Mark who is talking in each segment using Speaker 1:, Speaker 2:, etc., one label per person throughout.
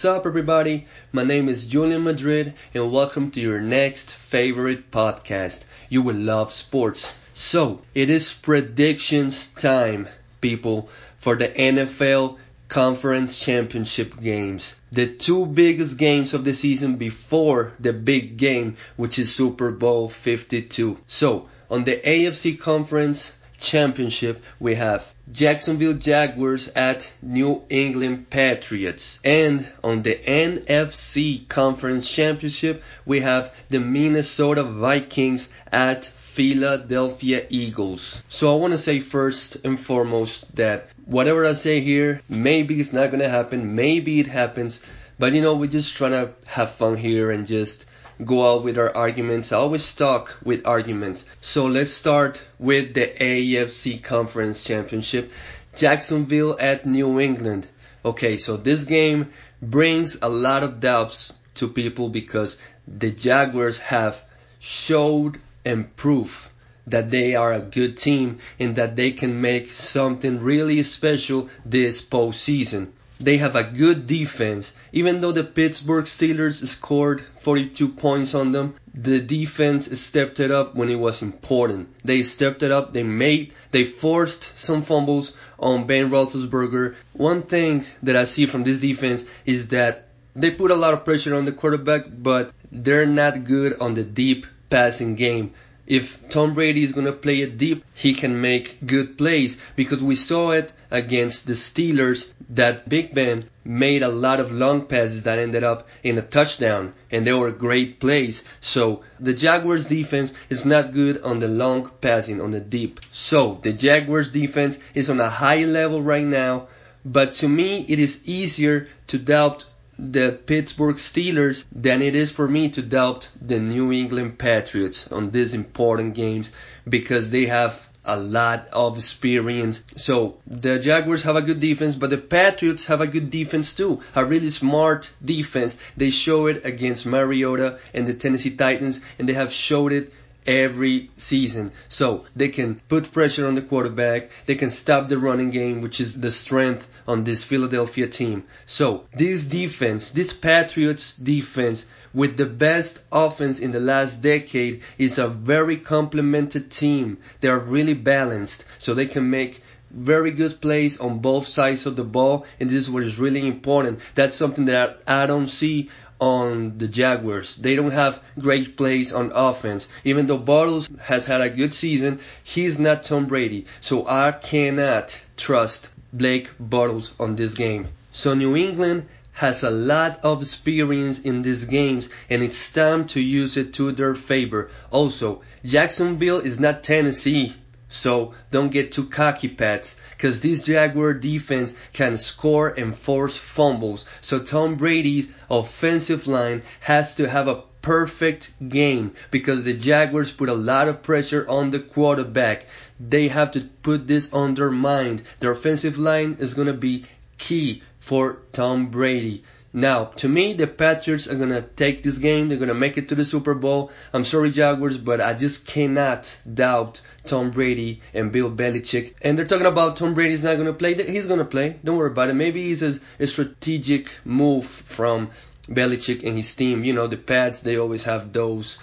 Speaker 1: What's up, everybody? My name is Julian Madrid, and welcome to your next favorite podcast. You will love sports. So, it is predictions time, people, for the NFL Conference Championship games. The two biggest games of the season before the big game, which is Super Bowl 52. So, on the AFC Conference, championship, we have Jacksonville Jaguars at New England Patriots. And on the NFC Conference Championship, we have the Minnesota Vikings at Philadelphia Eagles. So I want to say first and foremost that whatever I say here, maybe it's not going to happen, maybe it happens, but you know, we're just trying to have fun here and just go out with our arguments. I always talk with arguments. So let's start with the AFC Conference Championship. Jacksonville at New England. Okay, so this game brings a lot of doubts to people because the Jaguars have showed and proof that they are a good team and that they can make something really special this postseason. They have a good defense. Even though the Pittsburgh Steelers scored 42 points on them, the defense stepped it up when it was important. They stepped it up. They made, they forced some fumbles on Ben Roethlisberger. One thing that I see from this defense is that they put a lot of pressure on the quarterback, but they're not good on the deep passing game if Tom Brady is going to play it deep, he can make good plays because we saw it against the Steelers that Big Ben made a lot of long passes that ended up in a touchdown and they were great plays. So the Jaguars defense is not good on the long passing on the deep. So the Jaguars defense is on a high level right now, but to me it is easier to doubt the Pittsburgh Steelers than it is for me to doubt the New England Patriots on these important games because they have a lot of experience. So the Jaguars have a good defense, but the Patriots have a good defense too. A really smart defense. They show it against Mariota and the Tennessee Titans, and they have showed it every season. So they can put pressure on the quarterback, they can stop the running game, which is the strength on this Philadelphia team. So this defense, this Patriots defense with the best offense in the last decade is a very complemented team. They are really balanced, so they can make very good plays on both sides of the ball, and this is what is really important. That's something that I don't see on the Jaguars. They don't have great plays on offense. Even though Bortles has had a good season, he's not Tom Brady. So I cannot trust Blake Bortles on this game. So New England has a lot of experience in these games and it's time to use it to their favor. Also, Jacksonville is not Tennessee, so don't get too cocky pats because this Jaguar defense can score and force fumbles. So Tom Brady's offensive line has to have a perfect game because the Jaguars put a lot of pressure on the quarterback. They have to put this on their mind. Their offensive line is going to be key for Tom Brady. Now, to me, the Patriots are going to take this game. They're going to make it to the Super Bowl. I'm sorry, Jaguars, but I just cannot doubt Tom Brady and Bill Belichick. And they're talking about Tom Brady's not going to play. He's going to play. Don't worry about it. Maybe it's a, a strategic move from Belichick and his team. You know, the Pats, they always have those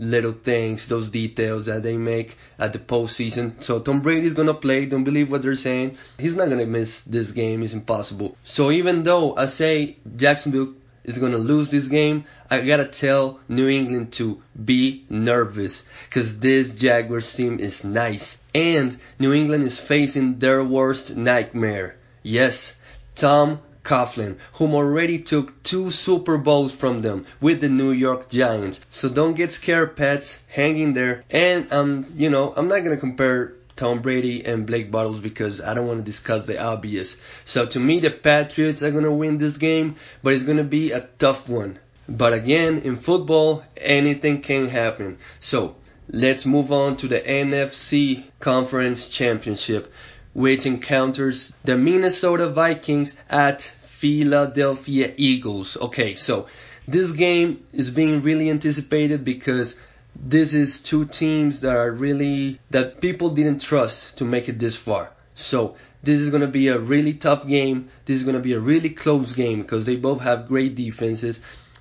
Speaker 1: little things, those details that they make at the postseason. So Tom Brady is gonna play. Don't believe what they're saying. He's not gonna miss this game. It's impossible. So even though I say Jacksonville is gonna lose this game, I gotta tell New England to be nervous because this Jaguars team is nice and New England is facing their worst nightmare. Yes, Tom Coughlin, whom already took two Super Bowls from them with the New York Giants. So don't get scared, Pats. Hang in there. And um, you know, I'm not gonna compare Tom Brady and Blake Bortles because I don't want to discuss the obvious. So to me, the Patriots are gonna win this game, but it's gonna be a tough one. But again, in football, anything can happen. So let's move on to the NFC Conference Championship which encounters the Minnesota Vikings at Philadelphia Eagles. Okay, so this game is being really anticipated because this is two teams that are really that people didn't trust to make it this far. So this is going to be a really tough game. This is going to be a really close game because they both have great defenses.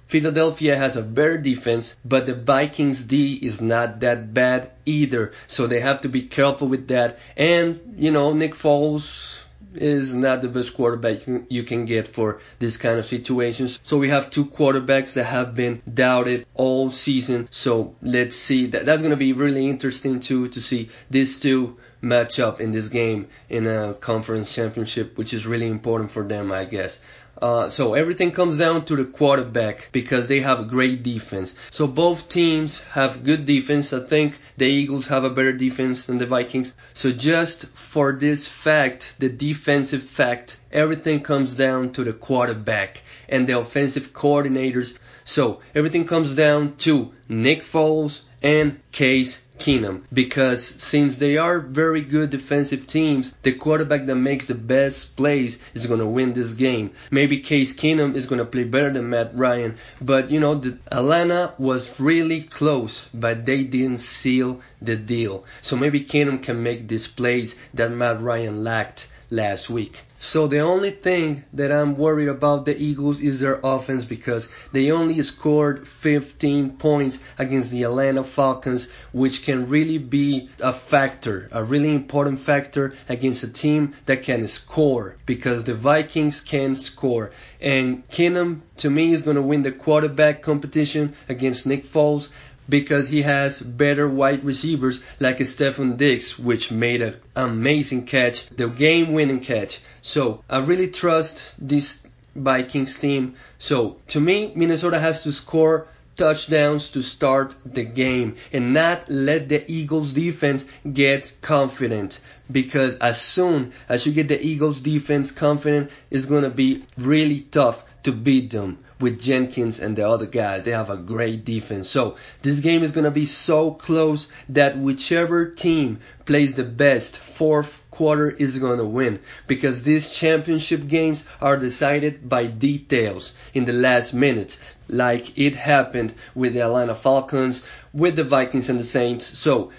Speaker 1: Philadelphia has a better defense, but the Vikings D is not that bad either. So they have to be careful with that. And, you know, Nick Foles is not the best quarterback you can get for this kind of situations. So we have two quarterbacks that have been doubted all season. So let's see. That that's going to be really interesting too to see these two match up in this game in a conference championship, which is really important for them, I guess. Uh, so everything comes down to the quarterback because they have a great defense. So both teams have good defense. I think the Eagles have a better defense than the Vikings. So just for this fact, the defensive fact, everything comes down to the quarterback and the offensive coordinators. So everything comes down to Nick Foles and Case Keenum because since they are very good defensive teams, the quarterback that makes the best plays is going to win this game. Maybe Case Keenum is going to play better than Matt Ryan, but you know, the, Atlanta was really close, but they didn't seal the deal. So maybe Keenum can make these plays that Matt Ryan lacked last week. So the only thing that I'm worried about the Eagles is their offense because they only scored 15 points against the Atlanta Falcons, which can really be a factor, a really important factor against a team that can score because the Vikings can score. And Keenum, to me, is going to win the quarterback competition against Nick Foles because he has better wide receivers like Stefon Diggs, which made an amazing catch, the game winning catch. So I really trust this Vikings team. So to me, Minnesota has to score touchdowns to start the game and not let the Eagles defense get confident because as soon as you get the Eagles defense confident, it's going to be really tough to beat them with Jenkins and the other guys. They have a great defense. So this game is going to be so close that whichever team plays the best fourth quarter is going to win because these championship games are decided by details in the last minutes like it happened with the Atlanta Falcons, with the Vikings and the Saints. So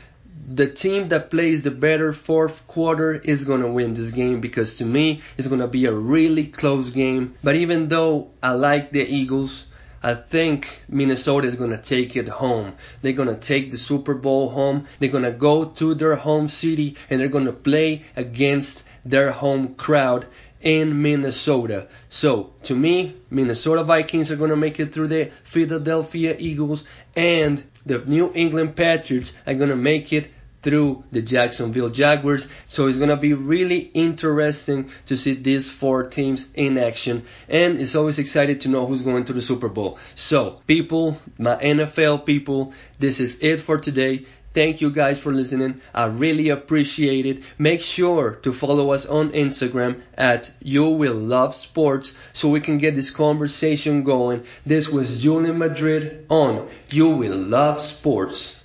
Speaker 1: the team that plays the better fourth quarter is going to win this game because to me it's going to be a really close game. But even though I like the Eagles, I think Minnesota is going to take it home. They're going to take the Super Bowl home. They're going to go to their home city and they're going to play against their home crowd in Minnesota. So, to me, Minnesota Vikings are going to make it through the Philadelphia Eagles and the New England Patriots are going to make it through the Jacksonville Jaguars. So it's going to be really interesting to see these four teams in action. And it's always excited to know who's going to the Super Bowl. So, people, my NFL people, this is it for today. Thank you guys for listening. I really appreciate it. Make sure to follow us on Instagram at You Will Love Sports so we can get this conversation going. This was Julian Madrid on You Will Love Sports.